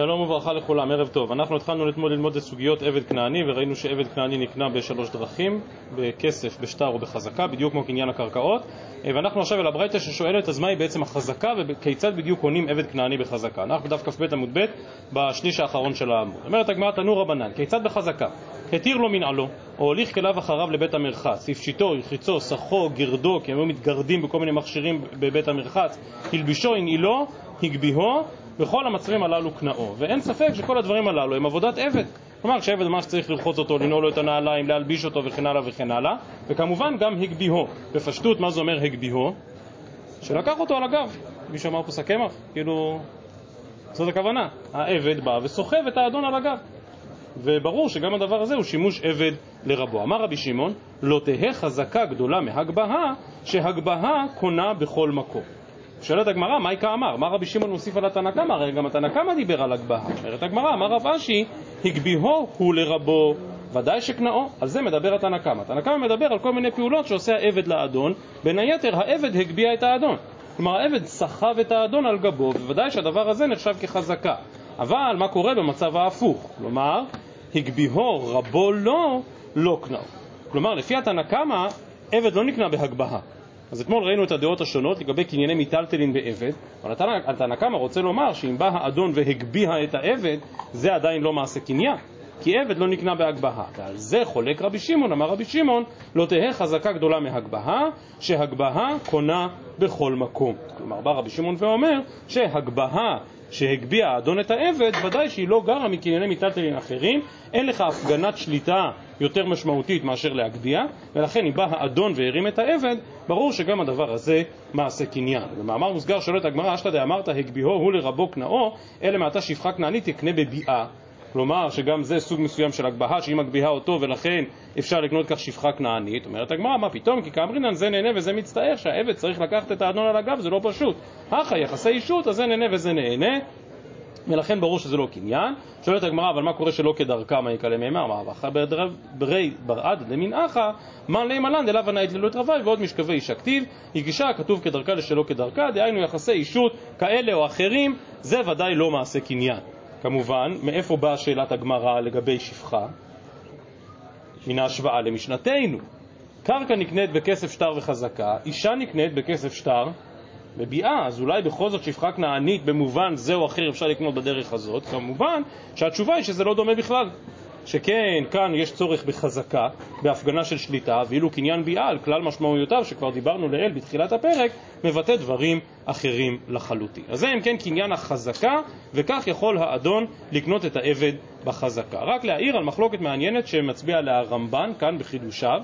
שלום וברכה לכולם, ערב טוב. אנחנו התחלנו אתמול ללמוד את סוגיות עבד כנעני וראינו שעבד כנעני נקנה בשלוש דרכים, בכסף, בשטר או בחזקה, בדיוק כמו קניין הקרקעות. ואנחנו עכשיו אל הברייתא ששואלת אז מהי בעצם החזקה וכיצד בדיוק קונים עבד כנעני בחזקה. אנחנו בדף כ"ב עמוד ב' בשליש האחרון של העמוד. אומרת הגמרא תנו רבנן, כיצד בחזקה? התיר לו מנעלו, או הוליך כליו אחריו לבית המרחץ, הפשיטו, יחיצו, סחו, גרדו, כי הם היו מתגרדים בכל מיני מכשירים בבית המרחץ, הלבישו, הנעילו, הגביהו, וכל המצרים הללו קנאו. ואין ספק שכל הדברים הללו הם עבודת עבד. כלומר, כשעבד ממש צריך לרחוץ אותו, לנעול לו את הנעליים, להלביש אותו וכן הלאה וכן הלאה, וכמובן גם הגביהו. בפשטות, מה זה אומר הגביהו? שלקח אותו על הגב. מישהו אמר פה סכמח? כאילו, זאת הכוונה. העבד בא וסוחב את האדון על הגב. וברור שגם הדבר הזה הוא שימוש עבד לרבו. אמר רבי שמעון, לא תהא חזקה גדולה מהגבהה, שהגבהה קונה בכל מקום. שואלת הגמרא, מה איכה אמר? מה רבי שמעון מוסיף על התנא קמא? הרי גם התנא קמא דיבר על הגבהה. אומרת הגמרא, אמר רב אשי, הגביהו הוא לרבו, ודאי שקנאו. על זה מדבר התנא קמא. התנא קמא מדבר על כל מיני פעולות שעושה העבד לאדון, בין היתר העבד הגביה את האדון. כלומר העבד סחב את האדון על גבו, ובוודאי שהדבר הזה נחשב כחזקה. אבל מה קורה במצב ההפוך? כלומר, הגביהו רבו לא, לא קנאו. כלומר, לפי התנא קמא, עבד לא נקנה בהגבהה. אז אתמול ראינו את הדעות השונות לגבי קנייני מיטלטלין בעבד, אבל התנא קמא רוצה לומר שאם בא האדון והגביה את העבד, זה עדיין לא מעשה קניין, כי עבד לא נקנה בהגבהה. ועל זה חולק רבי שמעון, אמר רבי שמעון, לא תהא חזקה גדולה מהגבהה, שהגבהה קונה בכל מקום. כלומר, בא רבי שמעון ואומר שהגבהה שהגביה האדון את העבד, ודאי שהיא לא גרה מקנייני מיטלטלין אחרים, אין לך הפגנת שליטה יותר משמעותית מאשר להגביה, ולכן אם בא האדון והרים את העבד, ברור שגם הדבר הזה מעשה קניין. במאמר מוסגר שואלת הגמרא, אשתא דאמרת הגביהו הוא לרבו קנאו, אלא מעתה שפחה כנענית יקנה בביאה. כלומר שגם זה סוג מסוים של הגבהה, שהיא מגביהה אותו ולכן אפשר לקנות כך שפחה כנענית. אומרת הגמרא, מה פתאום? כי כאמרינן זה נהנה וזה מצטער, שהעבד צריך לקחת את האדון על הגב, זה לא פשוט. הכא יחסי אישות, אז זה נהנה וזה נהנה. ולכן ברור שזה לא קניין. שואלת הגמרא, אבל מה קורה שלא כדרכה, מה יקלה מימר? מה אבכה ברי ברד למנעכה, מה לימה לן דלאו הנאית ללא התרווי ועוד משכבי איש הכתיב, הגישה כתוב כדרכה לשלא כדרכה, דהיינו יחסי אישות כאלה או אחרים, זה ודאי לא מעשה קניין. כמובן, מאיפה באה שאלת הגמרא לגבי שפחה? מן ההשוואה למשנתנו. קרקע נקנית בכסף שטר וחזקה, אישה נקנית בכסף שטר בביאה, אז אולי בכל זאת שפחה כנענית במובן זה או אחר אפשר לקנות בדרך הזאת, כמובן שהתשובה היא שזה לא דומה בכלל. שכן, כאן יש צורך בחזקה, בהפגנה של שליטה, ואילו קניין ביאה על כלל משמעויותיו, שכבר דיברנו לעיל בתחילת הפרק, מבטא דברים אחרים לחלוטין. אז זה אם כן קניין החזקה, וכך יכול האדון לקנות את העבד בחזקה. רק להעיר על מחלוקת מעניינת שמצביע עליה הרמב"ן, כאן בחידושיו.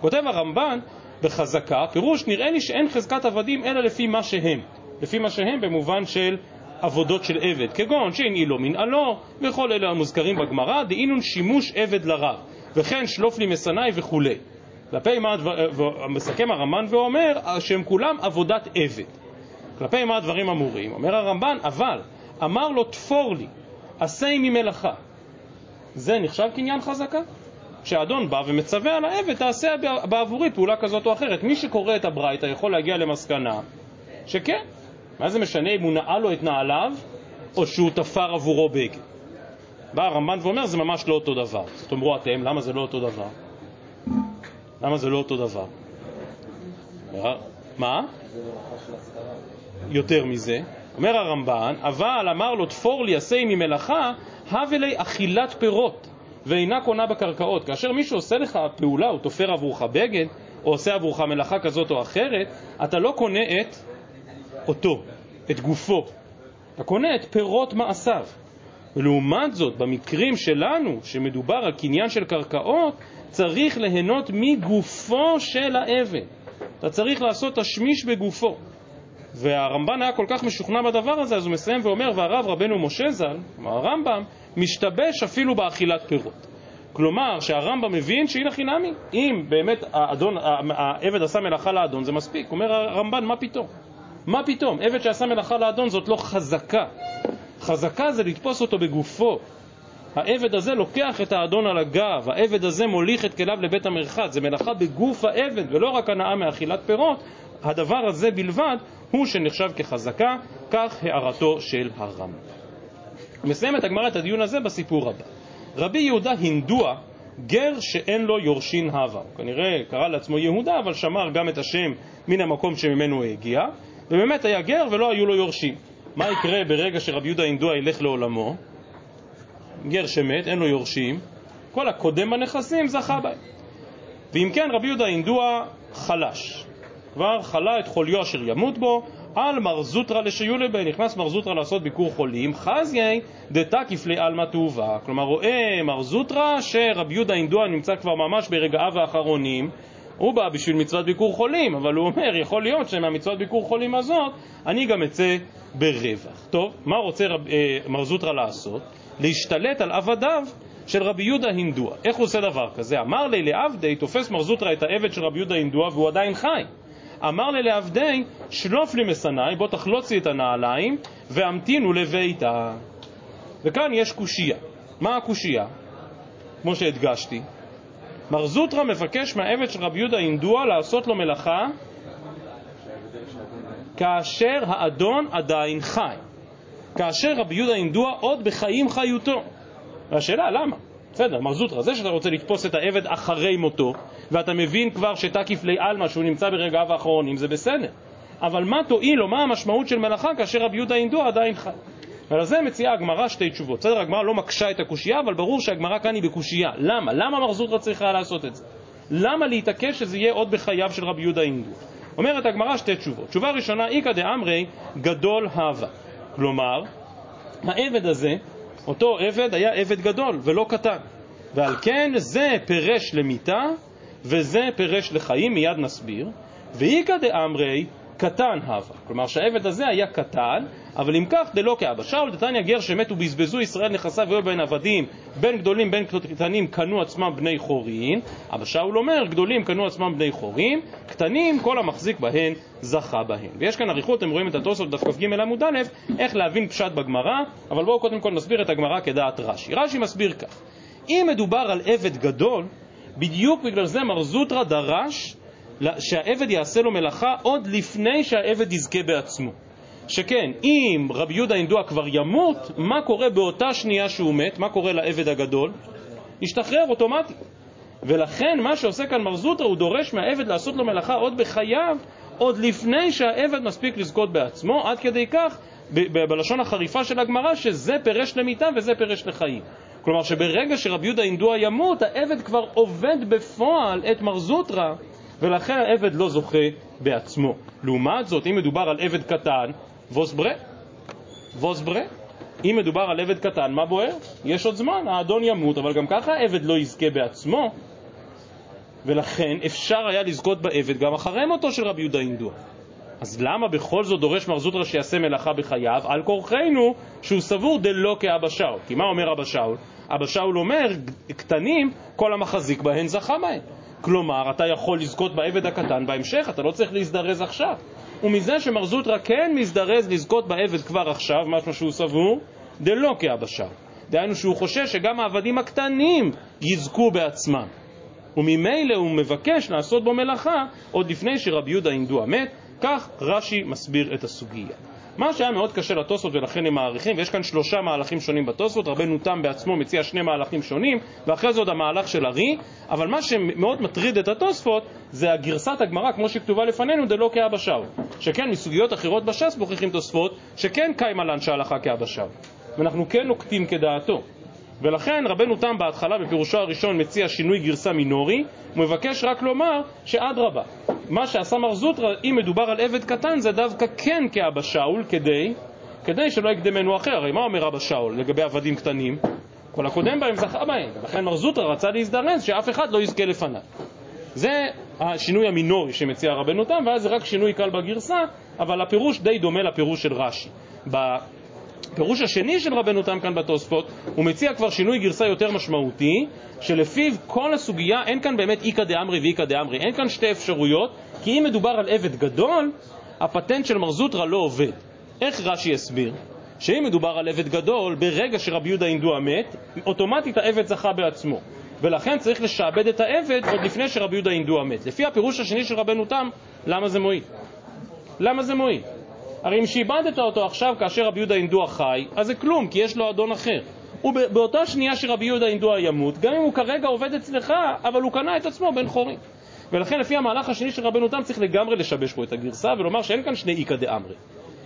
כותב הרמב"ן, בחזקה, פירוש נראה לי שאין חזקת עבדים אלא לפי מה שהם. לפי מה שהם במובן של עבודות של עבד, כגון שהנעילו מנעלו, וכל אלה המוזכרים בגמרא, דהינון שימוש עבד לרב, וכן שלוף לי מסנאי וכולי. כלפי מה, מסכם הרמב"ן ואומר שהם כולם עבודת עבד. כלפי מה הדברים אמורים? אומר הרמב"ן, אבל אמר לו תפור לי, עשה ממלאכה. זה נחשב קניין חזקה? שהאדון בא ומצווה על העבד, תעשה בעבורי פעולה כזאת או אחרת. מי שקורא את הברייתא יכול להגיע למסקנה שכן, מה זה משנה אם הוא נעל לו את נעליו או שהוא תפר עבורו בגד? בא הרמב"ן ואומר זה ממש לא אותו דבר. זאת אומרו אתם, למה זה לא אותו דבר? למה זה לא אותו דבר? מה? יותר מזה. אומר הרמב"ן, אבל אמר לו תפור לי עשה ממלאכה, הווה לי אכילת פירות ואינה קונה בקרקעות. כאשר מישהו עושה לך פעולה, הוא תופר עבורך בגד, או עושה עבורך מלאכה כזאת או אחרת, אתה לא קונה את אותו, את גופו. אתה קונה את פירות מעשיו. ולעומת זאת, במקרים שלנו, שמדובר על קניין של קרקעות, צריך ליהנות מגופו של האבן. אתה צריך לעשות תשמיש בגופו. והרמב"ן היה כל כך משוכנע בדבר הזה, אז הוא מסיים ואומר, והרב רבנו משה ז"ל, כלומר הרמב"ם, משתבש אפילו באכילת פירות. כלומר, שהרמב"ם מבין שהיא לחינמי. אם באמת האדון, העבד עשה מלאכה לאדון, זה מספיק. אומר הרמב"ן, מה פתאום? מה פתאום? עבד שעשה מלאכה לאדון זאת לא חזקה. חזקה זה לתפוס אותו בגופו. העבד הזה לוקח את האדון על הגב, העבד הזה מוליך את כליו לבית המרחץ, זה מלאכה בגוף העבד ולא רק הנאה מאכילת פירות, הדבר הזה בלבד הוא שנחשב כחזקה, כך הערתו של הרמב"ם. מסיימת הגמרא את הדיון הזה בסיפור הבא. רבי יהודה הינדוע, גר שאין לו יורשין הווה. הוא כנראה קרא לעצמו יהודה, אבל שמר גם את השם מן המקום שממנו הוא הגיע, ובאמת היה גר ולא היו לו יורשים. מה יקרה ברגע שרבי יהודה הינדוע ילך לעולמו? גר שמת, אין לו יורשים, כל הקודם בנכסים זכה בהם. ואם כן, רבי יהודה הינדוע חלש. כבר חלה את חוליו אשר ימות בו, על מר זוטרא לשיולבה, נכנס מר זוטרא לעשות ביקור חולים, חזיי דתקיף לעלמא טובה. כלומר, רואה מר זוטרא שרבי יהודה הינדוע נמצא כבר ממש ברגעיו האחרונים, הוא בא בשביל מצוות ביקור חולים, אבל הוא אומר, יכול להיות שמהמצוות ביקור חולים הזאת, אני גם אצא ברווח. טוב, מה רוצה רב, אה, מר זוטרא לעשות? להשתלט על עבדיו של רבי יהודה הינדוע. איך הוא עושה דבר כזה? אמר לי לעבדי, תופס מר זוטרא את העבד של רבי יהודה הינדוע והוא עדיין חי. אמר לי לעבדי, שלוף לי מסנאי, בוא תחלוצי את הנעליים, והמתינו לביתה. וכאן יש קושייה. מה הקושייה? כמו שהדגשתי, מר זוטרא מבקש מהעבד של רבי יהודה אינדוע לעשות לו מלאכה כאשר האדון עדיין חי. כאשר רבי יהודה אינדוע עוד בחיים חיותו. והשאלה, למה? בסדר, מר זוטרא, זה שאתה רוצה לתפוס את העבד אחרי מותו, ואתה מבין כבר שתקיף לי עלמא, שהוא נמצא ברגעיו האחרונים, זה בסדר. אבל מה תועיל או מה המשמעות של מלאכה כאשר רבי יהודה אינדוע עדיין חי? ועל זה מציעה הגמרא שתי תשובות. בסדר, הגמרא לא מקשה את הקושייה, אבל ברור שהגמרא כאן היא בקושייה. למה? למה מר זוטרא צריכה לעשות את זה? למה להתעקש שזה יהיה עוד בחייו של רבי יהודה אינדוע? אומרת הגמרא שתי תשובות. תשובה ראשונה, איכא דאמרי גדול הווה. כלומר, העבד הזה, אותו עבד היה עבד גדול ולא קטן. ועל כן זה פירש למיתה וזה פירש לחיים, מיד נסביר. ואיכא דאמרי קטן הווה. כלומר שהעבד הזה היה קטן, אבל אם כך דלא כאבא. שאול דתניא גר שמתו בזבזו ישראל נכסיו והיו בהן עבדים, בין גדולים בין קטנים קנו עצמם בני חורין. אבא שאול אומר, גדולים קנו עצמם בני חורין, קטנים כל המחזיק בהן זכה בהן. ויש כאן אריכות, אתם רואים את התוספות דף כ"ג עמוד א', איך להבין פשט בגמרא, אבל בואו קודם כל נסביר את הגמרא כדעת רש"י. רש"י מסביר כך, אם מדובר על עבד גדול, בדיוק בגלל זה מר זוטרא דרש שהעבד יעשה לו מלאכה עוד לפני שהעבד יזכה בעצמו. שכן, אם רבי יהודה אינדוע כבר ימות, מה קורה באותה שנייה שהוא מת? מה קורה לעבד הגדול? ישתחרר אוטומטית. ולכן מה שעושה כאן מר זוטרא, הוא דורש מהעבד לעשות לו מלאכה עוד בחייו, עוד לפני שהעבד מספיק לזכות בעצמו, עד כדי כך, בלשון החריפה של הגמרא, שזה פירש למיתה וזה פירש לחיים. כלומר שברגע שרבי יהודה אינדוע ימות, העבד כבר עובד בפועל את מר זוטרא ולכן העבד לא זוכה בעצמו. לעומת זאת, אם מדובר על עבד קטן, ווסברה, ווסברה. אם מדובר על עבד קטן, מה בוער? יש עוד זמן, האדון ימות, אבל גם ככה העבד לא יזכה בעצמו, ולכן אפשר היה לזכות בעבד גם אחרי מותו של רבי יהודה אינדוע. אז למה בכל זאת דורש מר זוטרא שיעשה מלאכה בחייו? על כורחנו שהוא סבור דלא כאבא שאול. כי מה אומר אבא שאול? אבא שאול אומר, קטנים, כל המחזיק בהן זכה בהן. כלומר, אתה יכול לזכות בעבד הקטן בהמשך, אתה לא צריך להזדרז עכשיו. ומזה שמר זוטרא כן מזדרז לזכות בעבד כבר עכשיו, משהו שהוא סבור, דלא כאבשר. דהיינו שהוא חושש שגם העבדים הקטנים יזכו בעצמם. וממילא הוא מבקש לעשות בו מלאכה עוד לפני שרבי יהודה אינדוע מת, כך רש"י מסביר את הסוגיה. מה שהיה מאוד קשה לתוספות ולכן הם מעריכים, ויש כאן שלושה מהלכים שונים בתוספות, רבנו תם בעצמו מציע שני מהלכים שונים, ואחרי זה עוד המהלך של ארי, אבל מה שמאוד מטריד את התוספות זה הגרסת הגמרא כמו שכתובה לפנינו דלא כאבא שאול. שכן מסוגיות אחרות בש"ס מוכיחים תוספות שכן קיימה לאנשי הלכה כאבא שאול. ואנחנו כן נוקטים כדעתו. ולכן רבנו תם בהתחלה בפירושו הראשון מציע שינוי גרסה מינורי, הוא מבקש רק לומר שאדרבה, מה שעשה מר זוטרא, אם מדובר על עבד קטן, זה דווקא כן כאבא שאול, כדי, כדי שלא יקדמנו אחר. הרי מה אומר אבא שאול לגבי עבדים קטנים? כל הקודם בהם זכה בהם, ולכן מר זוטרא רצה להזדרז שאף אחד לא יזכה לפניו. זה השינוי המינורי שמציע רבנו תם, ואז זה רק שינוי קל בגרסה, אבל הפירוש די דומה לפירוש של רש"י. הפירוש השני של רבנו תם כאן בתוספות, הוא מציע כבר שינוי גרסה יותר משמעותי, שלפיו כל הסוגיה, אין כאן באמת איכא דאמרי ואיכא דאמרי, אין כאן שתי אפשרויות, כי אם מדובר על עבד גדול, הפטנט של מר זוטרא לא עובד. איך רש"י הסביר? שאם מדובר על עבד גדול, ברגע שרבי יהודה אינדוע מת, אוטומטית העבד זכה בעצמו. ולכן צריך לשעבד את העבד עוד לפני שרבי יהודה אינדוע מת. לפי הפירוש השני של רבנו תם, למה זה מועיל? למה זה מועיל? הרי אם שאיבדת אותו עכשיו כאשר רבי יהודה אינדוע חי, אז זה כלום, כי יש לו אדון אחר. ובאותה שנייה שרבי יהודה אינדוע ימות, גם אם הוא כרגע עובד אצלך, אבל הוא קנה את עצמו בן חורים. ולכן לפי המהלך השני של רבנו תם צריך לגמרי לשבש פה את הגרסה ולומר שאין כאן שני איכא דאמרי,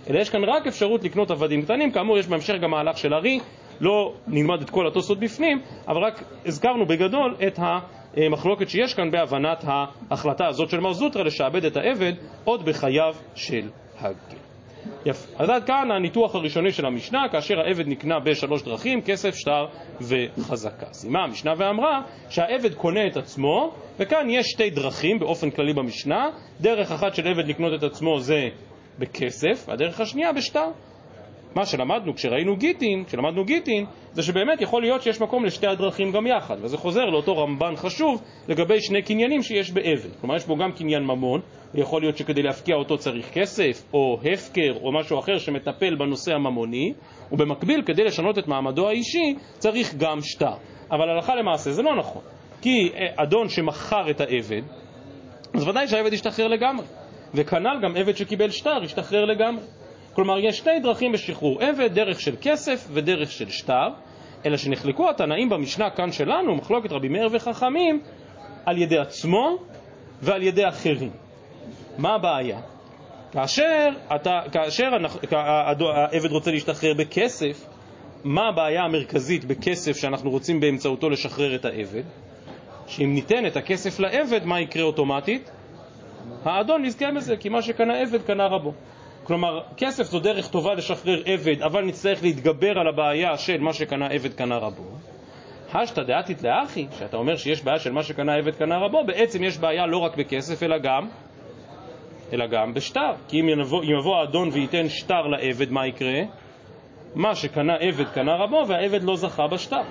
אלא יש כאן רק אפשרות לקנות עבדים קטנים, כאמור יש בהמשך גם מהלך של ארי, לא נלמד את כל התוספות בפנים, אבל רק הזכרנו בגדול את המחלוקת שיש כאן בהבנת ההחלטה הזאת של מר זוטרא לשעבד את העבד עוד בחייו של הגר. יפה. אז עד כאן הניתוח הראשוני של המשנה, כאשר העבד נקנה בשלוש דרכים, כסף, שטר וחזקה. סיימה המשנה ואמרה שהעבד קונה את עצמו, וכאן יש שתי דרכים באופן כללי במשנה, דרך אחת של עבד לקנות את עצמו זה בכסף, והדרך השנייה בשטר. מה שלמדנו כשראינו גיטין, כשלמדנו גיטין, זה שבאמת יכול להיות שיש מקום לשתי הדרכים גם יחד, וזה חוזר לאותו רמב"ן חשוב לגבי שני קניינים שיש בעבד. כלומר, יש בו גם קניין ממון, ויכול להיות שכדי להפקיע אותו צריך כסף, או הפקר, או משהו אחר שמטפל בנושא הממוני, ובמקביל, כדי לשנות את מעמדו האישי, צריך גם שטר. אבל הלכה למעשה זה לא נכון, כי אה, אדון שמכר את העבד, אז ודאי שהעבד ישתחרר לגמרי. וכנ"ל גם עבד שקיבל שטר ישתחרר לגמרי. כלומר, יש שתי דרכים בשחרור עבד, דרך של כסף ודרך של שטר, אלא שנחלקו התנאים במשנה כאן שלנו, מחלוקת רבי מאיר וחכמים, על ידי עצמו ועל ידי אחרים. מה הבעיה? כאשר, אתה, כאשר העבד רוצה להשתחרר בכסף, מה הבעיה המרכזית בכסף שאנחנו רוצים באמצעותו לשחרר את העבד? שאם ניתן את הכסף לעבד, מה יקרה אוטומטית? האדון נזכה בזה, כי מה שקנה עבד קנה רבו. כלומר, כסף זו דרך טובה לשחרר עבד, אבל נצטרך להתגבר על הבעיה של מה שקנה עבד קנה רבו. השתא דעתית לאחי, שאתה אומר שיש בעיה של מה שקנה עבד קנה רבו, בעצם יש בעיה לא רק בכסף, אלא גם, אלא גם בשטר. כי אם יבוא, אם יבוא האדון וייתן שטר לעבד, מה יקרה? מה שקנה עבד קנה רבו, והעבד לא זכה בשטר.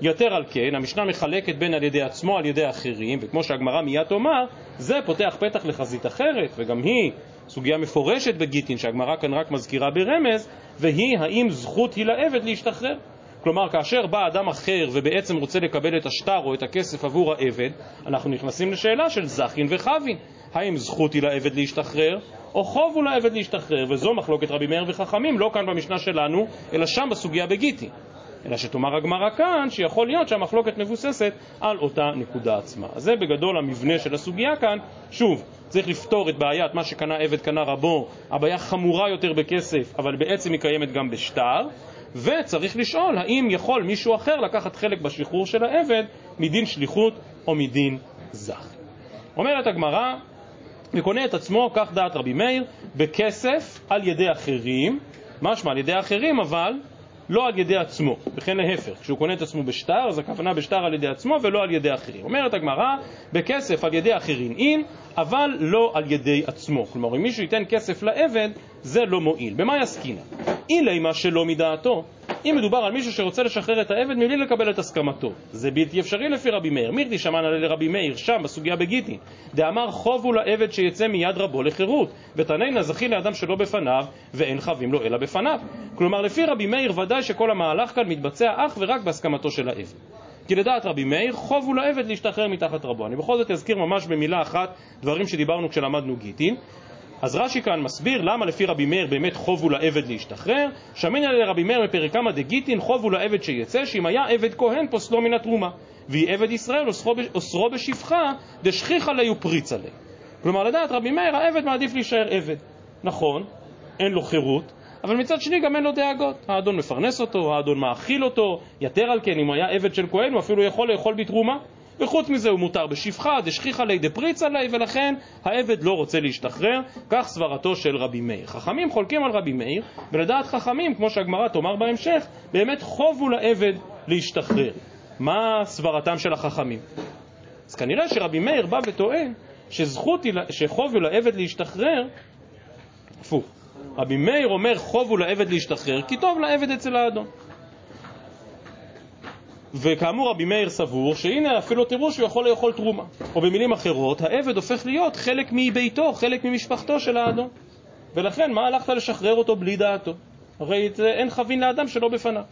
יותר על כן, המשנה מחלקת בין על ידי עצמו על ידי אחרים, וכמו שהגמרא מיד תאמר, זה פותח פתח לחזית אחרת, וגם היא סוגיה מפורשת בגיטין, שהגמרא כאן רק מזכירה ברמז, והיא האם זכות היא לעבד להשתחרר. כלומר, כאשר בא אדם אחר ובעצם רוצה לקבל את השטר או את הכסף עבור העבד, אנחנו נכנסים לשאלה של זכין וחבין. האם זכות היא לעבד להשתחרר, או חוב הוא לעבד להשתחרר, וזו מחלוקת רבי מאיר וחכמים, לא כאן במשנה שלנו, אלא שם בסוגיה בגיטין. אלא שתאמר הגמרא כאן שיכול להיות שהמחלוקת מבוססת על אותה נקודה עצמה. אז זה בגדול המבנה של הסוגיה כאן. שוב, צריך לפתור את בעיית מה שקנה עבד קנה רבו, הבעיה חמורה יותר בכסף, אבל בעצם היא קיימת גם בשטר, וצריך לשאול האם יכול מישהו אחר לקחת חלק בשחרור של העבד מדין שליחות או מדין זך. אומרת הגמרא, וקונה את עצמו, כך דעת רבי מאיר, בכסף על ידי אחרים, משמע על ידי אחרים אבל לא על ידי עצמו, וכן להפך, כשהוא קונה את עצמו בשטר, אז הכוונה בשטר על ידי עצמו ולא על ידי אחרים. אומרת הגמרא, בכסף על ידי אחרים אין, אבל לא על ידי עצמו. כלומר, אם מישהו ייתן כסף לעבד, זה לא מועיל. במה יסקינה? אילי מה שלא מדעתו. אם מדובר על מישהו שרוצה לשחרר את העבד מבלי לקבל את הסכמתו, זה בלתי אפשרי לפי רבי מאיר. מירדי שמענה לרבי מאיר, שם בסוגיה בגיטין, דאמר חובו לעבד שיצא מיד רבו לחירות, ותנאי זכי לאדם שלא בפניו, ואין חבים לו אלא בפניו. כלומר, לפי רבי מאיר ודאי שכל המהלך כאן מתבצע אך ורק בהסכמתו של העבד. כי לדעת רבי מאיר, חובו לעבד להשתחרר מתחת רבו. אני בכל זאת אזכיר ממש במילה אחת דברים שדיברנו כשלמדנו גיטין. אז רש"י כאן מסביר למה לפי רבי מאיר באמת חובו לעבד להשתחרר. שמינא לרבי מאיר בפרק כמה דגיטין חובו לעבד שיצא, שאם היה עבד כהן פוסלו מן התרומה. והיא עבד ישראל אוסרו, בשפחה דשכיחא ליה ופריצה ליה. כלומר לדעת רבי מאיר העבד מעדיף להישאר עבד. נכון, אין לו חירות, אבל מצד שני גם אין לו דאגות. האדון מפרנס אותו, האדון מאכיל אותו, יתר על כן, אם היה עבד של כהן הוא אפילו יכול לאכול בתרומה. וחוץ מזה הוא מותר בשפחה, דשכיחא ליה דפריצה ליה, ולכן העבד לא רוצה להשתחרר, כך סברתו של רבי מאיר. חכמים חולקים על רבי מאיר, ולדעת חכמים, כמו שהגמרא תאמר בהמשך, באמת חובו לעבד להשתחרר. מה סברתם של החכמים? אז כנראה שרבי מאיר בא וטוען שחובו לעבד להשתחרר, הפוך. רבי מאיר אומר חובו לעבד להשתחרר, כי טוב לעבד אצל האדון. וכאמור רבי מאיר סבור שהנה אפילו תראו שהוא יכול לאכול תרומה. או במילים אחרות, העבד הופך להיות חלק מביתו, חלק ממשפחתו של האדון. ולכן מה הלכת לשחרר אותו בלי דעתו? הרי אין חבין לאדם שלא בפניו.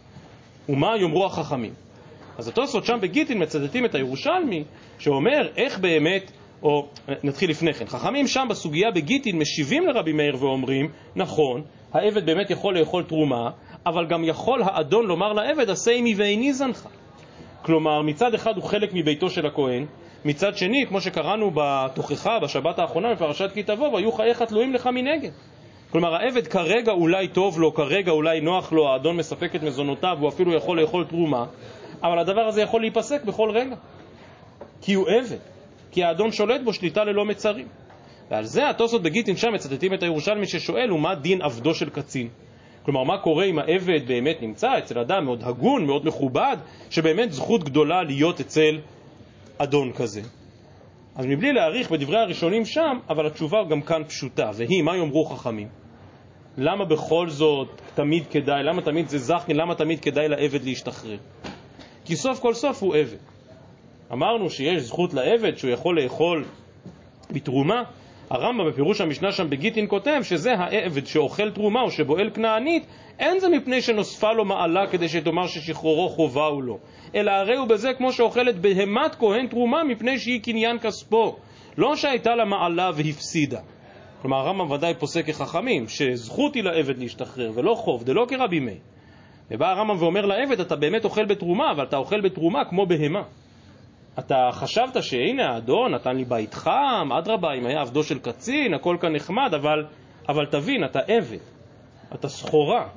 ומה יאמרו החכמים? אז התוספות שם בגיטין מצטטים את הירושלמי, שאומר איך באמת או נתחיל לפני כן, חכמים שם בסוגיה בגיטין משיבים לרבי מאיר ואומרים, נכון, העבד באמת יכול לאכול תרומה, אבל גם יכול האדון לומר לעבד, עשה עמי ואיני זנך. כלומר, מצד אחד הוא חלק מביתו של הכהן, מצד שני, כמו שקראנו בתוכחה, בשבת האחרונה בפרשת כי תבוא, והיו חייך תלויים לך מנגד. כלומר, העבד כרגע אולי טוב לו, כרגע אולי נוח לו, האדון מספק את מזונותיו, הוא אפילו יכול לאכול תרומה, אבל הדבר הזה יכול להיפסק בכל רגע. כי הוא עבד, כי האדון שולט בו שליטה ללא מצרים. ועל זה התוספות בגיטין שם מצטטים את הירושלמי ששואל, ומה דין עבדו של קצין? כלומר, מה קורה אם העבד באמת נמצא אצל אדם מאוד הגון, מאוד מכובד, שבאמת זכות גדולה להיות אצל אדון כזה? אז מבלי להאריך בדברי הראשונים שם, אבל התשובה גם כאן פשוטה, והיא, מה יאמרו חכמים? למה בכל זאת תמיד כדאי, למה תמיד זה זכין, למה תמיד כדאי לעבד להשתחרר? כי סוף כל סוף הוא עבד. אמרנו שיש זכות לעבד שהוא יכול לאכול בתרומה, הרמב"ם בפירוש המשנה שם בגיטין כותב שזה העבד שאוכל תרומה או שבועל כנענית, אין זה מפני שנוספה לו מעלה כדי שתאמר ששחרורו חובה הוא לו, אלא הרי הוא בזה כמו שאוכלת בהמת כהן תרומה מפני שהיא קניין כספו, לא שהייתה לה מעלה והפסידה. כלומר הרמב"ם ודאי פוסק כחכמים, שזכות היא לעבד להשתחרר ולא חוב, זה לא כרבי מאיר. ובא הרמב"ם ואומר לעבד, אתה באמת אוכל בתרומה, אבל אתה אוכל בתרומה כמו בהמה. אתה חשבת שהנה האדון נתן לי בית חם, אדרבה, אם היה עבדו של קצין, הכל כאן נחמד, אבל, אבל תבין, אתה עבד, אתה סחורה.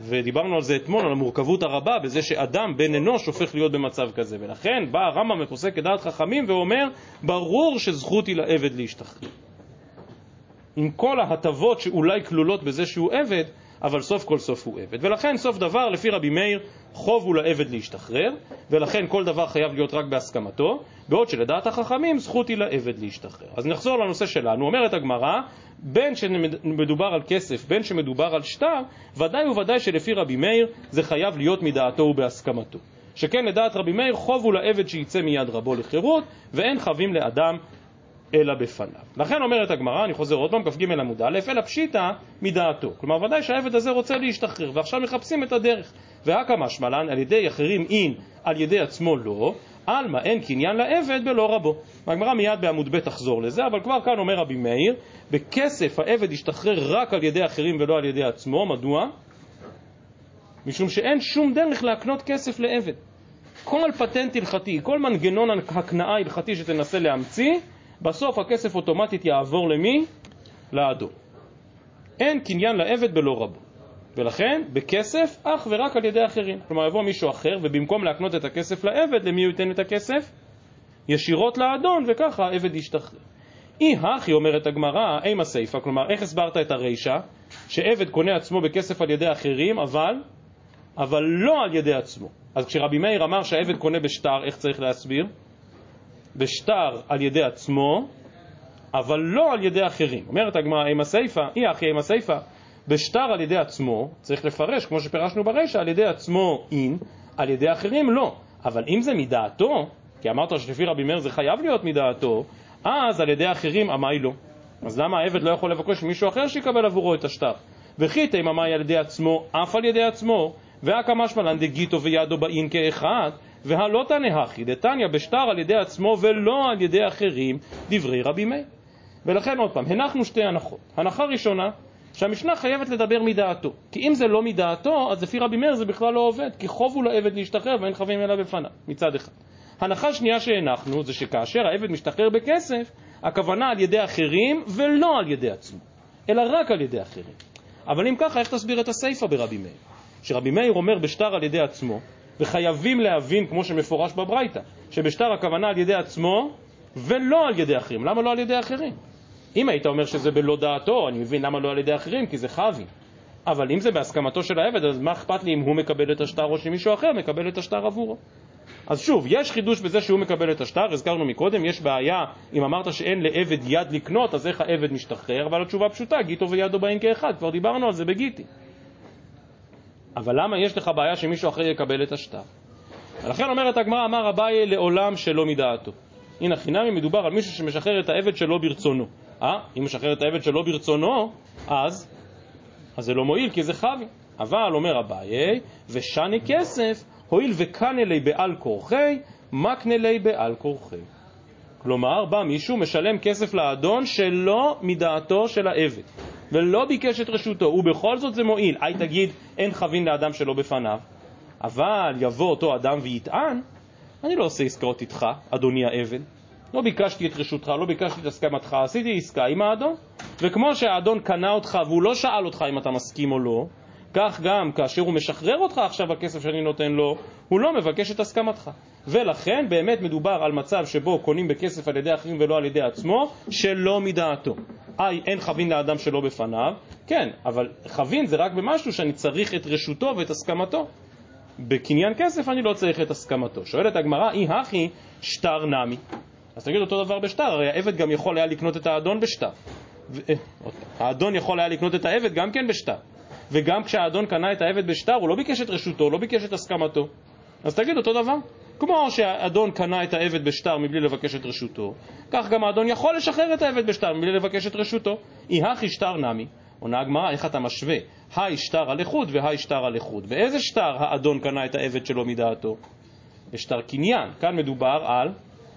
ודיברנו על זה אתמול, על המורכבות הרבה בזה שאדם, בן אנוש, הופך להיות במצב כזה. ולכן בא הרמב"ם ופוסק כדעת חכמים ואומר, ברור שזכות היא לעבד להשתחרר. עם כל ההטבות שאולי כלולות בזה שהוא עבד, אבל סוף כל סוף הוא עבד. ולכן סוף דבר, לפי רבי מאיר, חוב הוא לעבד להשתחרר, ולכן כל דבר חייב להיות רק בהסכמתו, בעוד שלדעת החכמים זכות היא לעבד להשתחרר. אז נחזור לנושא שלנו, אומרת הגמרא, בין שמדובר על כסף, בין שמדובר על שטר, ודאי וודאי שלפי רבי מאיר זה חייב להיות מדעתו ובהסכמתו. שכן לדעת רבי מאיר חוב הוא לעבד שיצא מיד רבו לחירות, ואין חבים לאדם אלא בפניו. לכן אומרת הגמרא, אני חוזר עוד פעם, כ"ג עמוד א', אלא פשיטא מדעתו. כלומר, ודאי שהעבד הזה רוצה להשתחרר, ועכשיו מחפשים את הדרך. והכא משמע לן, על ידי אחרים אין, על ידי עצמו לא, עלמא אין קניין לעבד בלא רבו. הגמרא מיד בעמוד ב' תחזור לזה, אבל כבר כאן אומר רבי מאיר, בכסף העבד ישתחרר רק על ידי אחרים ולא על ידי עצמו, מדוע? משום שאין שום דרך להקנות כסף לעבד. כל פטנט הלכתי, כל מנגנון הקנאה הלכתי שתנסה להמציא, בסוף הכסף אוטומטית יעבור למי? לאדום. אין קניין לעבד בלא רבו. ולכן, בכסף, אך ורק על ידי אחרים. כלומר, יבוא מישהו אחר, ובמקום להקנות את הכסף לעבד, למי הוא ייתן את הכסף? ישירות לאדון, וככה העבד ישתחרר. אי הכי, אומרת הגמרא, אימה סיפה, כלומר, איך הסברת את הרישא? שעבד קונה עצמו בכסף על ידי אחרים, אבל, אבל לא על ידי עצמו. אז כשרבי מאיר אמר שהעבד קונה בשטר, איך צריך להסביר? בשטר על ידי עצמו, אבל לא על ידי אחרים. אומרת הגמרא, אימה סיפה, אי אחי אימה סיפה, בשטר על ידי עצמו, צריך לפרש, כמו שפירשנו ברישא, על ידי עצמו אין, על ידי אחרים לא. אבל אם זה מדעתו, כי אמרת שלפי רבי מאיר זה חייב להיות מדעתו, אז על ידי אחרים עמי לא. אז למה העבד לא יכול לבקש ממישהו אחר שיקבל עבורו את השטר? וכי תיממי על ידי עצמו, אף על ידי עצמו, והקא משמע גיטו וידו באין כאחד, והלא תנהכי דתניא בשטר על ידי עצמו ולא על ידי אחרים, דברי רבי מאיר. ולכן עוד פעם, הנחנו שתי הנחות. הנחה ראשונה, שהמשנה חייבת לדבר מדעתו. כי אם זה לא מדעתו, אז לפי רבי מאיר זה בכלל לא עובד, כי חוב הוא לעבד להשתחרר ואין חבים אלא בפניו, מצד אחד. הנחה שנייה שהנחנו זה שכאשר העבד משתחרר בכסף, הכוונה על ידי אחרים ולא על ידי עצמו, אלא רק על ידי אחרים. אבל אם ככה, איך תסביר את הסיפא ברבי מאיר? שרבי מאיר אומר בשטר על ידי עצמו, וחייבים להבין, כמו שמפורש בברייתא, שבשטר הכוונה על ידי עצמו ולא על ידי אחרים. למה לא על ידי אחרים? אם היית אומר שזה בלא דעתו, אני מבין למה לא על ידי אחרים, כי זה חבי. אבל אם זה בהסכמתו של העבד, אז מה אכפת לי אם הוא מקבל את השטר או שמישהו אחר מקבל את השטר עבורו? אז שוב, יש חידוש בזה שהוא מקבל את השטר, הזכרנו מקודם, יש בעיה, אם אמרת שאין לעבד יד לקנות, אז איך העבד משתחרר? אבל התשובה פשוטה, גיטו וידו באים כאחד, כבר דיברנו על זה בגיטי. אבל למה יש לך בעיה שמישהו אחר יקבל את השטר? ולכן אומרת הגמרא, אמר אביי לעולם שלא מדעתו. הנה חינמי מדובר על מישהו שמשחרר את העבד שלא ברצונו. אה? אם משחרר את העבד שלא ברצונו, אז, אז זה לא מועיל, כי זה חבי. אבל, אומר אביי, ושני כסף, הואיל וקנה לי בעל כורחי, מקנה לי בעל כורחי. כלומר, בא מישהו, משלם כסף לאדון שלא מדעתו של העבד, ולא ביקש את רשותו, ובכל זאת זה מועיל. היי תגיד, אין חבין לאדם שלא בפניו, אבל יבוא אותו אדם ויטען, אני לא עושה עסקאות איתך, אדוני העבד. לא ביקשתי את רשותך, לא ביקשתי את הסכמתך, עשיתי עסקה עם האדון. וכמו שהאדון קנה אותך והוא לא שאל אותך אם אתה מסכים או לא, כך גם כאשר הוא משחרר אותך עכשיו הכסף שאני נותן לו, הוא לא מבקש את הסכמתך. ולכן באמת מדובר על מצב שבו קונים בכסף על ידי אחרים ולא על ידי עצמו, שלא מדעתו. איי, אין חבין לאדם שלא בפניו, כן, אבל חבין זה רק במשהו שאני צריך את רשותו ואת הסכמתו. בקניין כסף אני לא צריך את הסכמתו. שואלת הגמרא, אי הכי שטר נמי. אז תגיד אותו דבר בשטר, הרי העבד גם יכול היה לקנות את האדון בשטר. ו... אה, האדון יכול היה לקנות את העבד גם כן בשטר. וגם כשהאדון קנה את העבד בשטר, הוא לא ביקש את רשותו, לא ביקש את הסכמתו. אז תגיד אותו דבר. כמו שהאדון קנה את העבד בשטר מבלי לבקש את רשותו, כך גם האדון יכול לשחרר את העבד בשטר מבלי לבקש את רשותו. אי הכי שטר נמי. עונה הגמרא, איך אתה משווה? היי שטר על איחוד והי שטר על איחוד. באיזה שטר האדון קנה את העבד שלו מדעתו? בשטר קניין. כאן מדובר על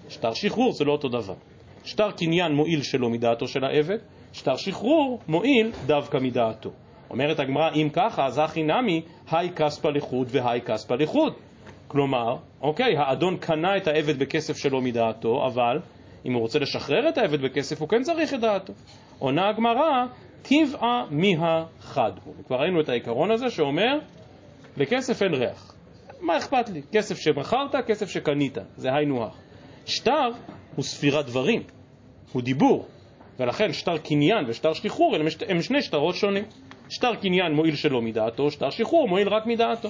שטר שחרור, זה לא אותו דבר. שטר קניין מועיל שלא מדעתו של העבד, שטר שחרור מועיל דווקא מדעתו. אומרת הגמרא, אם ככה, אז הכי נמי, היי כספא לחוד והי כספא לחוד. כלומר, אוקיי, האדון קנה את העבד בכסף שלא מדעתו, אבל אם הוא רוצה לשחרר את העבד בכסף, הוא כן צריך את דעתו. עונה הגמרא, טבעה מיה חד הוא. כבר ראינו את העיקרון הזה שאומר, לכסף אין ריח. מה אכפת לי? כסף שמכרת, כסף שקנית, זה היינו הך. שטר הוא ספירת דברים, הוא דיבור, ולכן שטר קניין ושטר שחרור הם שני שטרות שונים. שטר קניין מועיל שלא מדעתו, שטר שחרור מועיל רק מדעתו.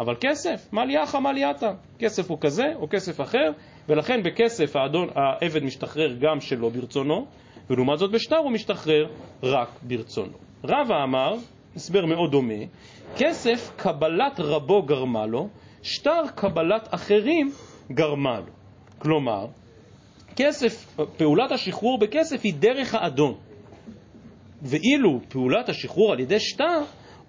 אבל כסף, מה ליאך מה ליאתה? כסף הוא כזה או כסף אחר, ולכן בכסף האדון, העבד משתחרר גם שלא ברצונו, ולעומת זאת בשטר הוא משתחרר רק ברצונו. רבא אמר, הסבר מאוד דומה, כסף קבלת רבו גרמה לו, שטר קבלת אחרים גרמה לו. כלומר, כסף, פעולת השחרור בכסף היא דרך האדון. ואילו פעולת השחרור על ידי שטר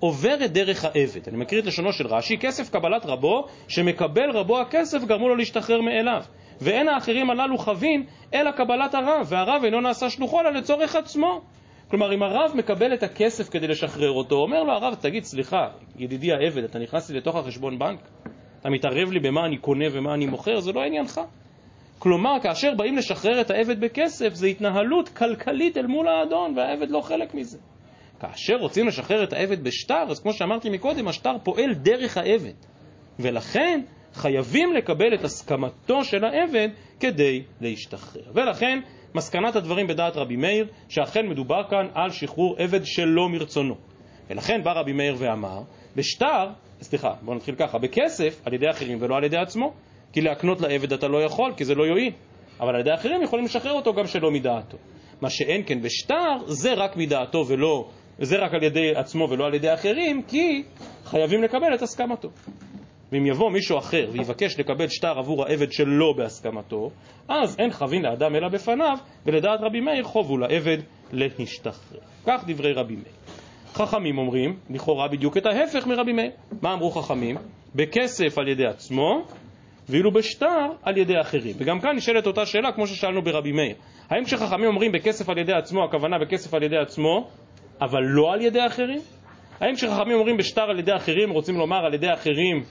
עוברת דרך העבד. אני מכיר את לשונו של רש"י, כסף קבלת רבו, שמקבל רבו הכסף גרמו לו להשתחרר מאליו. ואין האחרים הללו חווים אלא קבלת הרב, והרב אינו נעשה שלוחו אלא לצורך עצמו. כלומר, אם הרב מקבל את הכסף כדי לשחרר אותו, אומר לו הרב, תגיד, סליחה, ידידי העבד, אתה נכנס לי לתוך החשבון בנק? אתה מתערב לי במה אני קונה ומה אני מוכר? זה לא עניינך. כלומר, כאשר באים לשחרר את העבד בכסף, זה התנהלות כלכלית אל מול האדון, והעבד לא חלק מזה. כאשר רוצים לשחרר את העבד בשטר, אז כמו שאמרתי מקודם, השטר פועל דרך העבד. ולכן חייבים לקבל את הסכמתו של העבד כדי להשתחרר. ולכן, מסקנת הדברים בדעת רבי מאיר, שאכן מדובר כאן על שחרור עבד שלא מרצונו. ולכן בא רבי מאיר ואמר, בשטר, סליחה, בואו נתחיל ככה, בכסף על ידי אחרים ולא על ידי עצמו. כי להקנות לעבד אתה לא יכול, כי זה לא יועיל. אבל על ידי אחרים יכולים לשחרר אותו גם שלא מדעתו. מה שאין כן בשטר, זה רק מדעתו ולא, זה רק על ידי עצמו ולא על ידי אחרים, כי חייבים לקבל את הסכמתו. ואם יבוא מישהו אחר ויבקש לקבל שטר עבור העבד שלא בהסכמתו, אז אין חבין לאדם אלא בפניו, ולדעת רבי מאיר חובו לעבד להשתחרר. כך דברי רבי מאיר. חכמים אומרים, לכאורה בדיוק את ההפך מרבי מאיר. מה אמרו חכמים? בכסף על ידי עצמו, ואילו בשטר על ידי אחרים. וגם כאן נשאלת אותה שאלה כמו ששאלנו ברבי מאיר. האם כשחכמים אומרים בכסף על ידי עצמו, הכוונה בכסף על ידי עצמו, אבל לא על ידי אחרים? האם כשחכמים אומרים בשטר על ידי אחרים, רוצים לומר על ידי אחרים,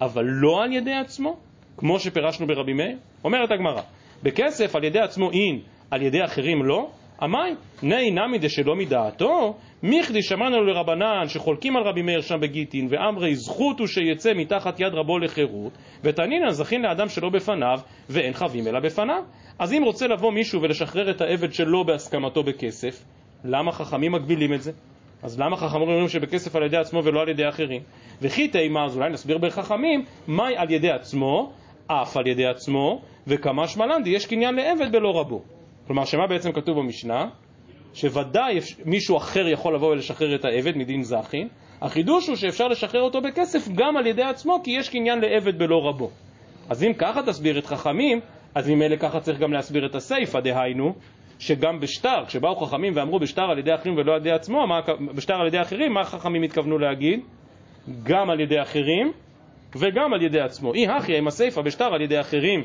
אבל לא על ידי עצמו? כמו שפירשנו ברבי מאיר? אומרת הגמרא, בכסף על ידי עצמו אין, על ידי אחרים לא? עמי, נאי נמי דשלא מדעתו, מיכדי שמענו לרבנן שחולקים על רבי מאיר שם בגיטין, ואמרי זכות הוא שיצא מתחת יד רבו לחירות, ותנינא זכין לאדם שלא בפניו, ואין חבים אלא בפניו. אז אם רוצה לבוא מישהו ולשחרר את העבד שלו בהסכמתו בכסף, למה חכמים מגבילים את זה? אז למה חכמים אומרים שבכסף על ידי עצמו ולא על ידי אחרים? וכי תימא, אז אולי נסביר בחכמים, מהי על ידי עצמו, אף על ידי עצמו, וכמה שמלנדי יש קניין לעבד בלא רבו. כלומר, שמה בעצם כתוב במשנה? שוודאי מישהו אחר יכול לבוא ולשחרר את העבד מדין זכין. החידוש הוא שאפשר לשחרר אותו בכסף גם על ידי עצמו, כי יש קניין לעבד בלא רבו. אז אם ככה תסביר את חכמים, אז ממילא ככה צריך גם להסביר את הסיפא, דהיינו, שגם בשטר, כשבאו חכמים ואמרו בשטר על ידי אחרים ולא על ידי עצמו, מה, בשטר על ידי אחרים, מה חכמים התכוונו להגיד? גם על ידי אחרים וגם על ידי עצמו. אי הכי אם הסיפא בשטר על ידי אחרים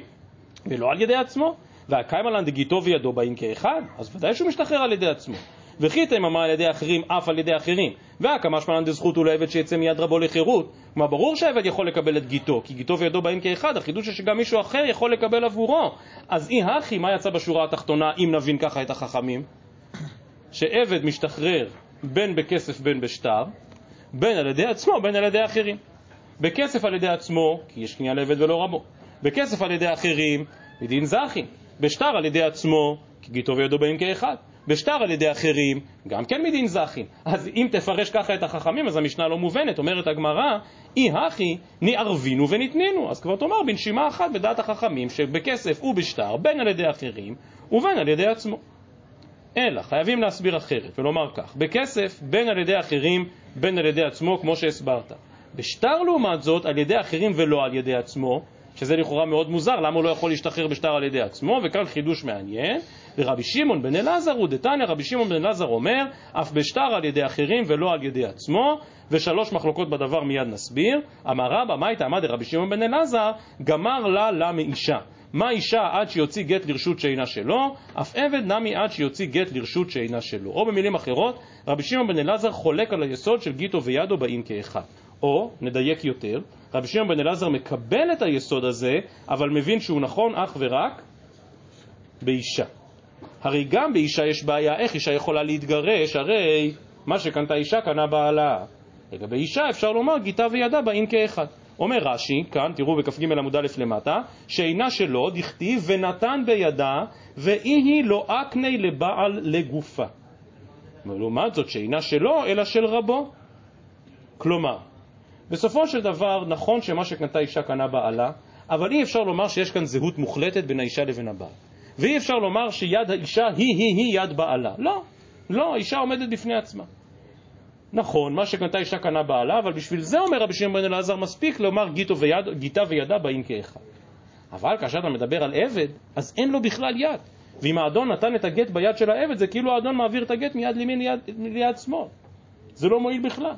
ולא על ידי עצמו, והקיימא לן דגיתו וידו באים כאחד, אז ודאי שהוא משתחרר על ידי עצמו. וכי תיממה על ידי אחרים, אף על ידי אחרים. והקמה שמלן דזכות הוא לעבד שיצא מיד רבו לחירות. כלומר, ברור שהעבד יכול לקבל את גיתו, כי גיתו וידו באים כאחד, החידוש הוא שגם מישהו אחר יכול לקבל עבורו. אז אי הכי, מה יצא בשורה התחתונה, אם נבין ככה את החכמים? שעבד משתחרר בין בכסף בין בשטר, בין על ידי עצמו, בין על ידי אחרים. בכסף על ידי עצמו, כי יש קנייה לעבד ולא רבו. בכסף על ידי אחרים, מדין זכין. בשטר על ידי עצמו, כי גיתו וידו באים כאחד. בשטר על ידי אחרים, גם כן מדין זכין. אז אם תפרש ככה את החכמים, אז המשנה לא מובנת. אומרת הגמרא, אי הכי נערבינו ונתנינו. אז כבר תאמר בנשימה אחת בדעת החכמים, שבכסף ובשטר, בין על ידי אחרים ובין על ידי עצמו. אלא חייבים להסביר אחרת ולומר כך, בכסף בין על ידי אחרים בין על ידי עצמו כמו שהסברת. בשטר לעומת זאת על ידי אחרים ולא על ידי עצמו, שזה לכאורה מאוד מוזר, למה הוא לא יכול להשתחרר בשטר על ידי עצמו, וכאן חידוש מעניין, ורבי שמעון בן אלעזר הוא דתניא, רבי שמעון בן אלעזר אומר, אף בשטר על ידי אחרים ולא על ידי עצמו, ושלוש מחלוקות בדבר מיד נסביר. אמר רבא, מה הייתה עמד רבי שמעון בן אלעזר, גמר לה לה מאישה. מה אישה עד שיוציא גט לרשות שאינה שלו, אף עבד נמי עד שיוציא גט לרשות שאינה שלו. או במילים אחרות, רבי שמעון בן אלעזר חולק על היסוד של גיטו וידו באים כאחד. או, נדייק יותר, רבי שמעון בן אלעזר מקבל את היסוד הזה, אבל מבין שהוא נכון אך ורק באישה. הרי גם באישה יש בעיה, איך אישה יכולה להתגרש? הרי מה שקנתה אישה קנה בעלה. לגבי אישה אפשר לומר גיטה וידה באים כאחד. אומר רש"י, כאן, תראו בכ"ג עמוד א' למטה, שאינה שלו, דכתיב, ונתן בידה, ואי היא לא אקני לבעל לגופה. לעומת זאת, שאינה שלו, אלא של רבו. כלומר, בסופו של דבר, נכון שמה שקנתה אישה קנה בעלה, אבל אי אפשר לומר שיש כאן זהות מוחלטת בין האישה לבין הבעל. ואי אפשר לומר שיד האישה היא-היא-היא יד בעלה. לא, לא, האישה עומדת בפני עצמה. נכון, מה שקנתה אישה קנה בעלה, אבל בשביל זה אומר רבי שמעון בן אלעזר מספיק לומר ויד, גיטה וידה באים כאחד. אבל כאשר אתה מדבר על עבד, אז אין לו בכלל יד. ואם האדון נתן את הגט ביד של העבד, זה כאילו האדון מעביר את הגט מיד לימין ליד, ליד שמאל. זה לא מועיל בכלל.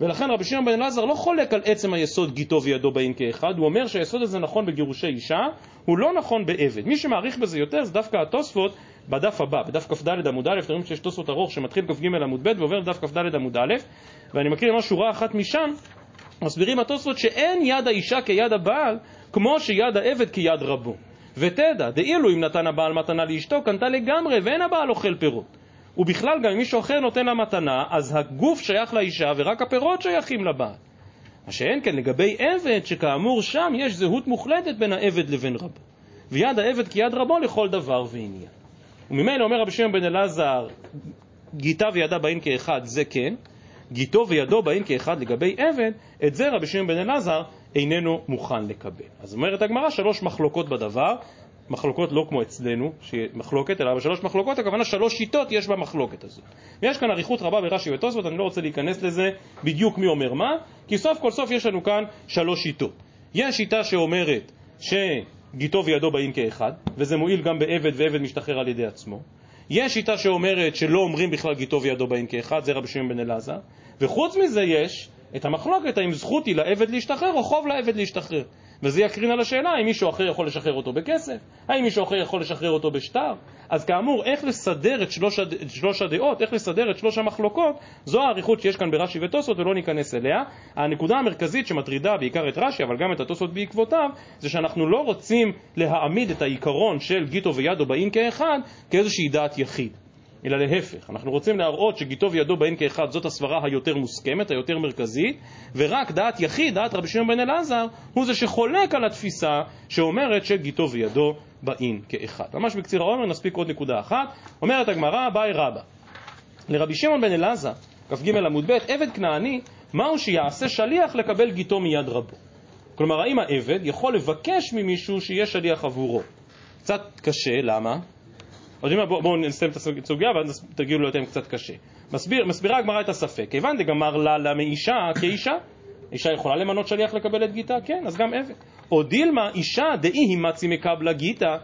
ולכן רבי שמעון בן אלעזר לא חולק על עצם היסוד גיטו וידו באים כאחד, הוא אומר שהיסוד הזה נכון בגירושי אישה, הוא לא נכון בעבד. מי שמעריך בזה יותר זה דווקא התוספות בדף הבא, בדף כ"ד עמוד א', אתם רואים שיש תוספות ארוך שמתחיל כ"ג עמוד ב' ועובר לדף כ"ד עמוד א', ואני מקריא ממש שורה אחת משם, מסבירים התוספות שאין יד האישה כיד הבעל, כמו שיד העבד כיד רבו. ותדע, דאילו אם נתן הבעל מתנה לאשתו, קנתה לגמרי, ואין הבעל אוכל פירות. ובכלל גם אם מישהו אחר נותן לה מתנה, אז הגוף שייך לאישה ורק הפירות שייכים לבעל. מה שאין כן לגבי עבד, שכאמור שם יש זהות מוחלטת בין העבד לבין רבו. ויד העבד כיד רבו לכל דבר ועניין. וממילא אומר רבי שמעון בן אלעזר, גיטה וידה באים כאחד, זה כן, גיטו וידו באים כאחד לגבי עבד, את זה רבי שמעון בן אלעזר איננו מוכן לקבל. אז אומרת הגמרא שלוש מחלוקות בדבר, מחלוקות לא כמו אצלנו, שהיא מחלוקת, אלא בשלוש מחלוקות, הכוונה שלוש שיטות יש במחלוקת הזאת. ויש כאן אריכות רבה ברש"י ותוספות, אני לא רוצה להיכנס לזה בדיוק מי אומר מה, כי סוף כל סוף יש לנו כאן שלוש שיטות. יש שיטה שאומרת שגיטו וידו באים כאחד, וזה מועיל גם בעבד ועבד משתחרר על ידי עצמו. יש שיטה שאומרת שלא אומרים בכלל גיטו וידו באים כאחד, זה רבי שמעון בן אלעזר, וחוץ מזה יש את המחלוקת האם זכות היא לעבד להשתחרר או חוב לעבד להשתחרר. וזה יקרין על השאלה האם מישהו אחר יכול לשחרר אותו בכסף, האם מישהו אחר יכול לשחרר אותו בשטר. אז כאמור, איך לסדר את שלוש, הד... את שלוש הדעות, איך לסדר את שלוש המחלוקות, זו האריכות שיש כאן ברש"י וטוסות ולא ניכנס אליה. הנקודה המרכזית שמטרידה בעיקר את רש"י, אבל גם את הטוסות בעקבותיו, זה שאנחנו לא רוצים להעמיד את העיקרון של גיטו וידו באים כאחד כאיזושהי דעת יחיד. אלא להפך, אנחנו רוצים להראות שגיטו וידו בהן כאחד זאת הסברה היותר מוסכמת, היותר מרכזית, ורק דעת יחיד, דעת רבי שמעון בן אלעזר, הוא זה שחולק על התפיסה שאומרת שגיטו וידו באין כאחד. ממש בקציר העומר נספיק עוד נקודה אחת. אומרת הגמרא, באי רבא. לרבי שמעון בן אלעזר, כ"ג עמוד ב', עבד כנעני, מהו שיעשה שליח לקבל גיטו מיד רבו? כלומר, האם העבד יכול לבקש ממישהו שיהיה שליח עבורו? קצת קשה, למה? בואו בוא, בוא נסיים את הסוגיה ואז תגידו לו יותר קצת קשה. מסביר, מסבירה הגמרא את הספק. כיוון דגמר לה לה מאישה כאישה, אישה יכולה למנות שליח לקבל את גיתה? כן, אז גם עבד. או דילמה אישה דאי היא מצי מקבלה גיתה,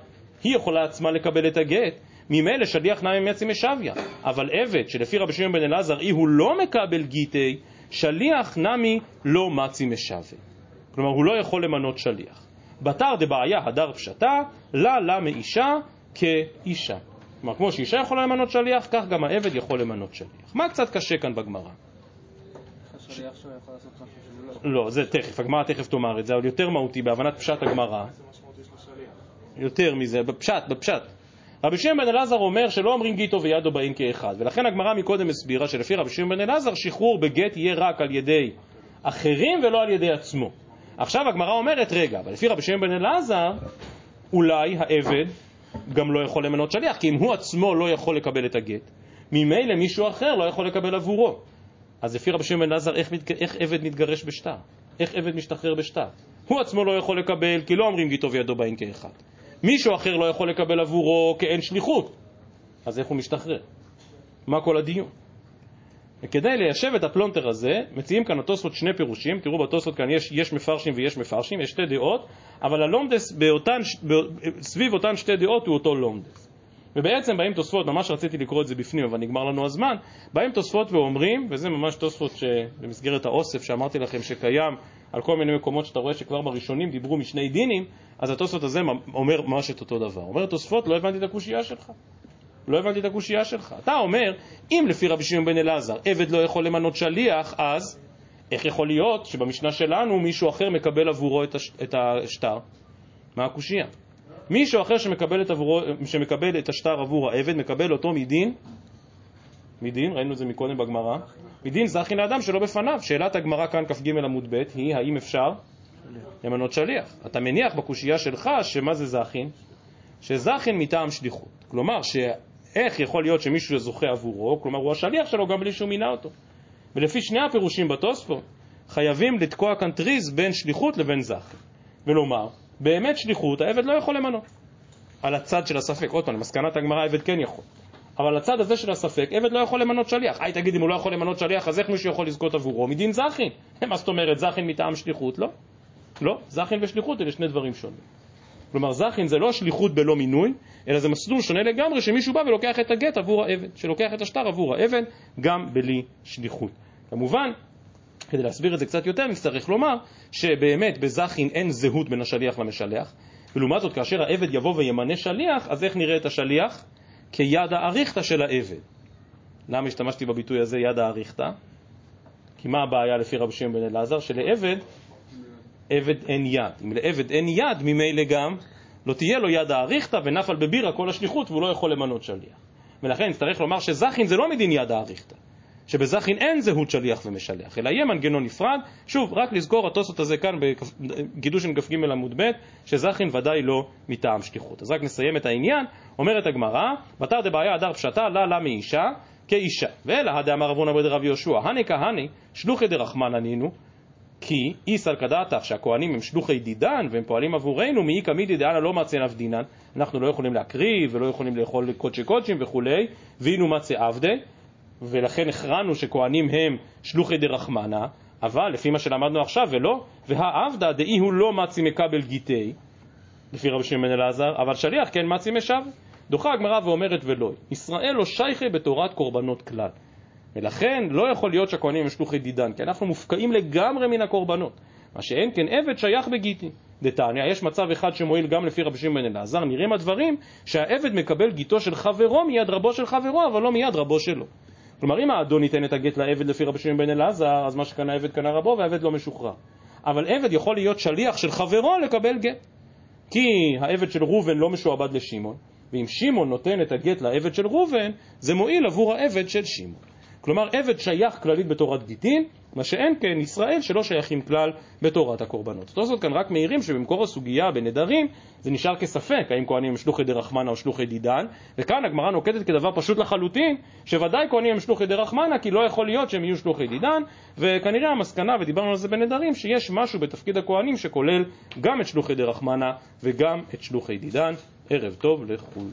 היא יכולה עצמה לקבל את הגט. ממילא שליח נמי מצי משוויה. אבל עבד שלפי רבי שמעון בן אלעזר אי הוא לא מקבל גיטי, שליח נמי לא מצי משווה. כלומר, הוא לא יכול למנות שליח. בתר דבעיה הדר פשטה, לה לה מאישה כאישה. כלומר, כמו שאישה יכולה למנות שליח, כך גם העבד יכול למנות שליח. מה קצת קשה כאן בגמרא? לא, זה תכף, הגמרא תכף תאמר את זה, אבל יותר מהותי בהבנת פשט הגמרא. יותר מזה, בפשט, בפשט. רבי שמעון בן אלעזר אומר שלא אומרים גיטו וידו באים כאחד, ולכן הגמרא מקודם הסבירה שלפי רבי שמעון בן אלעזר שחרור בגט יהיה רק על ידי אחרים ולא על ידי עצמו. עכשיו הגמרא אומרת, רגע, אבל לפי רבי שמעון בן אלעזר, אולי העבד גם לא יכול למנות שליח, כי אם הוא עצמו לא יכול לקבל את הגט, ממילא מישהו אחר לא יכול לקבל עבורו. אז לפי רבי שמעון אלעזר, איך, איך עבד מתגרש בשטר? איך עבד משתחרר בשטר? הוא עצמו לא יכול לקבל, כי לא אומרים גיטו וידו באים כאחד. מישהו אחר לא יכול לקבל עבורו כי אין שליחות. אז איך הוא משתחרר? מה כל הדיון? וכדי ליישב את הפלונטר הזה, מציעים כאן התוספות שני פירושים, תראו בתוספות כאן יש, יש מפרשים ויש מפרשים, יש שתי דעות, אבל הלומדס באותן, סביב אותן שתי דעות הוא אותו לומדס. ובעצם באים תוספות, ממש רציתי לקרוא את זה בפנים, אבל נגמר לנו הזמן, באים תוספות ואומרים, וזה ממש תוספות שבמסגרת האוסף שאמרתי לכם שקיים על כל מיני מקומות שאתה רואה שכבר בראשונים דיברו משני דינים, אז התוספות הזה אומר ממש את אותו דבר. אומר תוספות, לא הבנתי את הקושייה שלך. לא הבנתי את הקושייה שלך. אתה אומר, אם לפי רבי שמעון בן אלעזר עבד לא יכול למנות שליח, אז איך יכול להיות שבמשנה שלנו מישהו אחר מקבל עבורו את, הש... את השטר? מה הקושייה? מישהו אחר שמקבל את, עבורו, שמקבל את השטר עבור העבד, מקבל אותו מדין, מדין, ראינו את זה מקודם בגמרא, מדין זכין לאדם שלא בפניו. שאלת הגמרא כאן כ"ג עמוד ב' היא האם אפשר למנות שליח. אתה מניח בקושייה שלך שמה זה זכין? שזכין מטעם שליחות. כלומר, שאיך יכול להיות שמישהו זוכה עבורו, כלומר הוא השליח שלו גם בלי שהוא מינה אותו. ולפי שני הפירושים בתוספות, חייבים לתקוע כאן טריז בין שליחות לבין זכין. ולומר, באמת שליחות העבד לא יכול למנות. על הצד של הספק, עוד פעם, למסקנת הגמרא העבד כן יכול. אבל לצד הזה של הספק, עבד לא יכול למנות שליח. היי, תגיד, אם הוא לא יכול למנות שליח, אז איך מישהו יכול לזכות עבורו? מדין זכין. מה זאת אומרת, זכין מטעם שליחות? לא. לא, זכין ושליחות אלה שני דברים שונים. כלומר, זכין זה לא שליחות בלא מינוי, אלא זה מסלול שונה לגמרי שמישהו בא ולוקח את הגט עבור העבד, שלוקח את השטר עבור העבד, גם בלי שליחות. כמובן, כדי להסביר את זה קצת יותר, נצטרך לומר שבאמת בזכין אין זהות בין השליח למשלח, ולעומת זאת, כאשר העבד יבוא וימנה שליח, אז איך נראה את השליח? כיד האריכתא של העבד. למה השתמשתי בביטוי הזה, יד האריכתא? כי מה הבעיה לפי רבי שמעון בן אלעזר? שלעבד, עבד אין יד. אם לעבד אין יד, ממילא גם לא תהיה לו יד האריכתא ונפל בבירה כל השליחות והוא לא יכול למנות שליח. ולכן נצטרך לומר שזכין זה לא מדין יד האריכתא. שבזכין אין זהות שליח ומשלח, אלא יהיה מנגנון נפרד. שוב, רק לזכור התוספות הזה כאן בקידוש עם כ"ג עמוד ב', שזכין ודאי לא מטעם שליחות. אז רק נסיים את העניין. אומרת הגמרא, בתר דבעיה הדר פשטה, לה לה מאישה, כאישה. ואלא הדאמר אבונה בדי רבי יהושע, הני כהני, שלוחי דרחמן ענינו, כי איסל כדעתך שהכהנים הם שלוחי דידן והם פועלים עבורנו, מאי קמידי דאנה לא מצי אף דינן, אנחנו לא יכולים להקריב ולא יכולים לאכול קודשי קודשים וכולי, והיינו מצי עבדי, ולכן הכרענו שכהנים הם שלוחי דרחמנה, אבל לפי מה שלמדנו עכשיו, ולא, והעבדה דאי הוא לא מצי מקבל גיטי, לפי רבי שמעון אלעזר, אבל שליח כן מצי משב. דוחה הגמרא ואומרת ולא, ישראל לא שייכי בתורת קורבנות כלל. ולכן לא יכול להיות שהכהנים הם שלוחי דידן, כי אנחנו מופקעים לגמרי מן הקורבנות. מה שאין כן עבד שייך בגיטי. דתניא, יש מצב אחד שמועיל גם לפי רבי שמעון אלעזר, נראים הדברים שהעבד מקבל גיטו של חברו מיד רבו של חברו, אבל לא מיד רבו שלו. כלומר, אם האדון ייתן את הגט לעבד לפי רבי שמעון בן אלעזר, אז מה שקנה עבד קנה רבו והעבד לא משוחרר. אבל עבד יכול להיות שליח של חברו לקבל גט. כי העבד של ראובן לא משועבד לשמעון, ואם שמעון נותן את הגט לעבד של ראובן, זה מועיל עבור העבד של שמעון. כלומר, עבד שייך כללית בתורת גיטין, מה שאין כן ישראל שלא שייכים כלל בתורת הקורבנות. זאת כאן רק מעירים שבמקור הסוגיה בנדרים זה נשאר כספק האם כהנים הם שלוחי דרחמנה או שלוחי דידן, וכאן הגמרא נוקטת כדבר פשוט לחלוטין, שוודאי כהנים הם שלוחי דרחמנה, כי לא יכול להיות שהם יהיו שלוחי דידן, וכנראה המסקנה, ודיברנו על זה בנדרים, שיש משהו בתפקיד הכהנים שכולל גם את שלוחי דרחמנה וגם את שלוחי דידן. ערב טוב לכול.